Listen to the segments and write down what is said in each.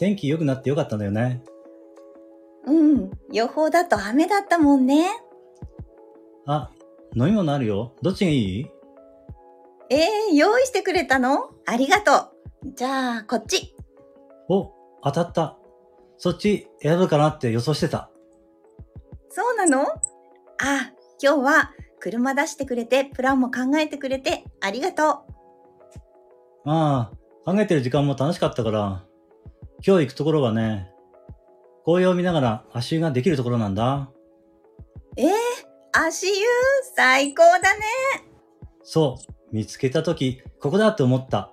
天気良くなってよかったんだよね。うん、予報だと雨だったもんね。あ、飲み物あるよ。どっちがいい？えー、用意してくれたの？ありがとう。じゃあ、こっち。お、当たった。そっち選ぶかなって予想してた。そうなの？あ、今日は車出してくれて、プランも考えてくれて、ありがとう。ああ、考えてる時間も楽しかったから、今日行くところはね、紅葉を見ながら足湯ができるところなんだ。えー、足湯、最高だね。そう、見つけたとき、ここだって思った。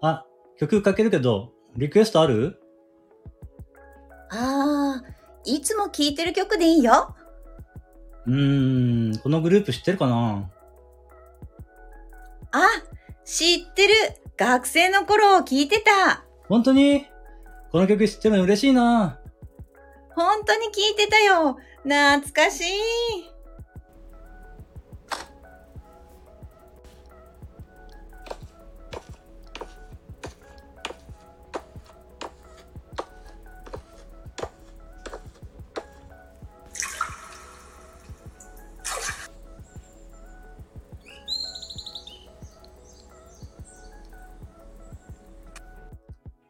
あ、曲かけるけど、リクエストある？あー、いつも聴いてる曲でいいよ。うーん、このグループ知ってるかな？あ、知ってる。学生の頃聞いてた。本当に？この曲知ってるの嬉しいな。本当に聴いてたよ。懐かしい。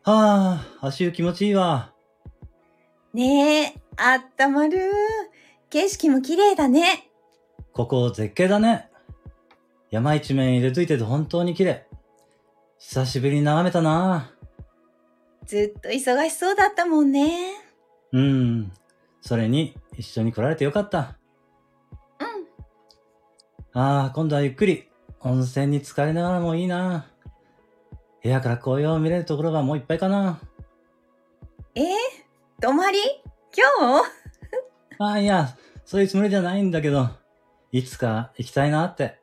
はあ、足湯気持ちいいわ。ねえ、あったまる。景色も綺麗だね。ここ絶景だね。山一面入れといてて本当に綺麗。久しぶりに眺めたな。ずっと忙しそうだったもんね。うん。それに、一緒に来られてよかった。うん。ああ、今度はゆっくり、温泉に浸かりながらもいいな。部屋から紅葉を見れるところはもういっぱいかな。え？ー、泊まり？今日？あ、いや、そういうつもりじゃないんだけど、いつか行きたいなって。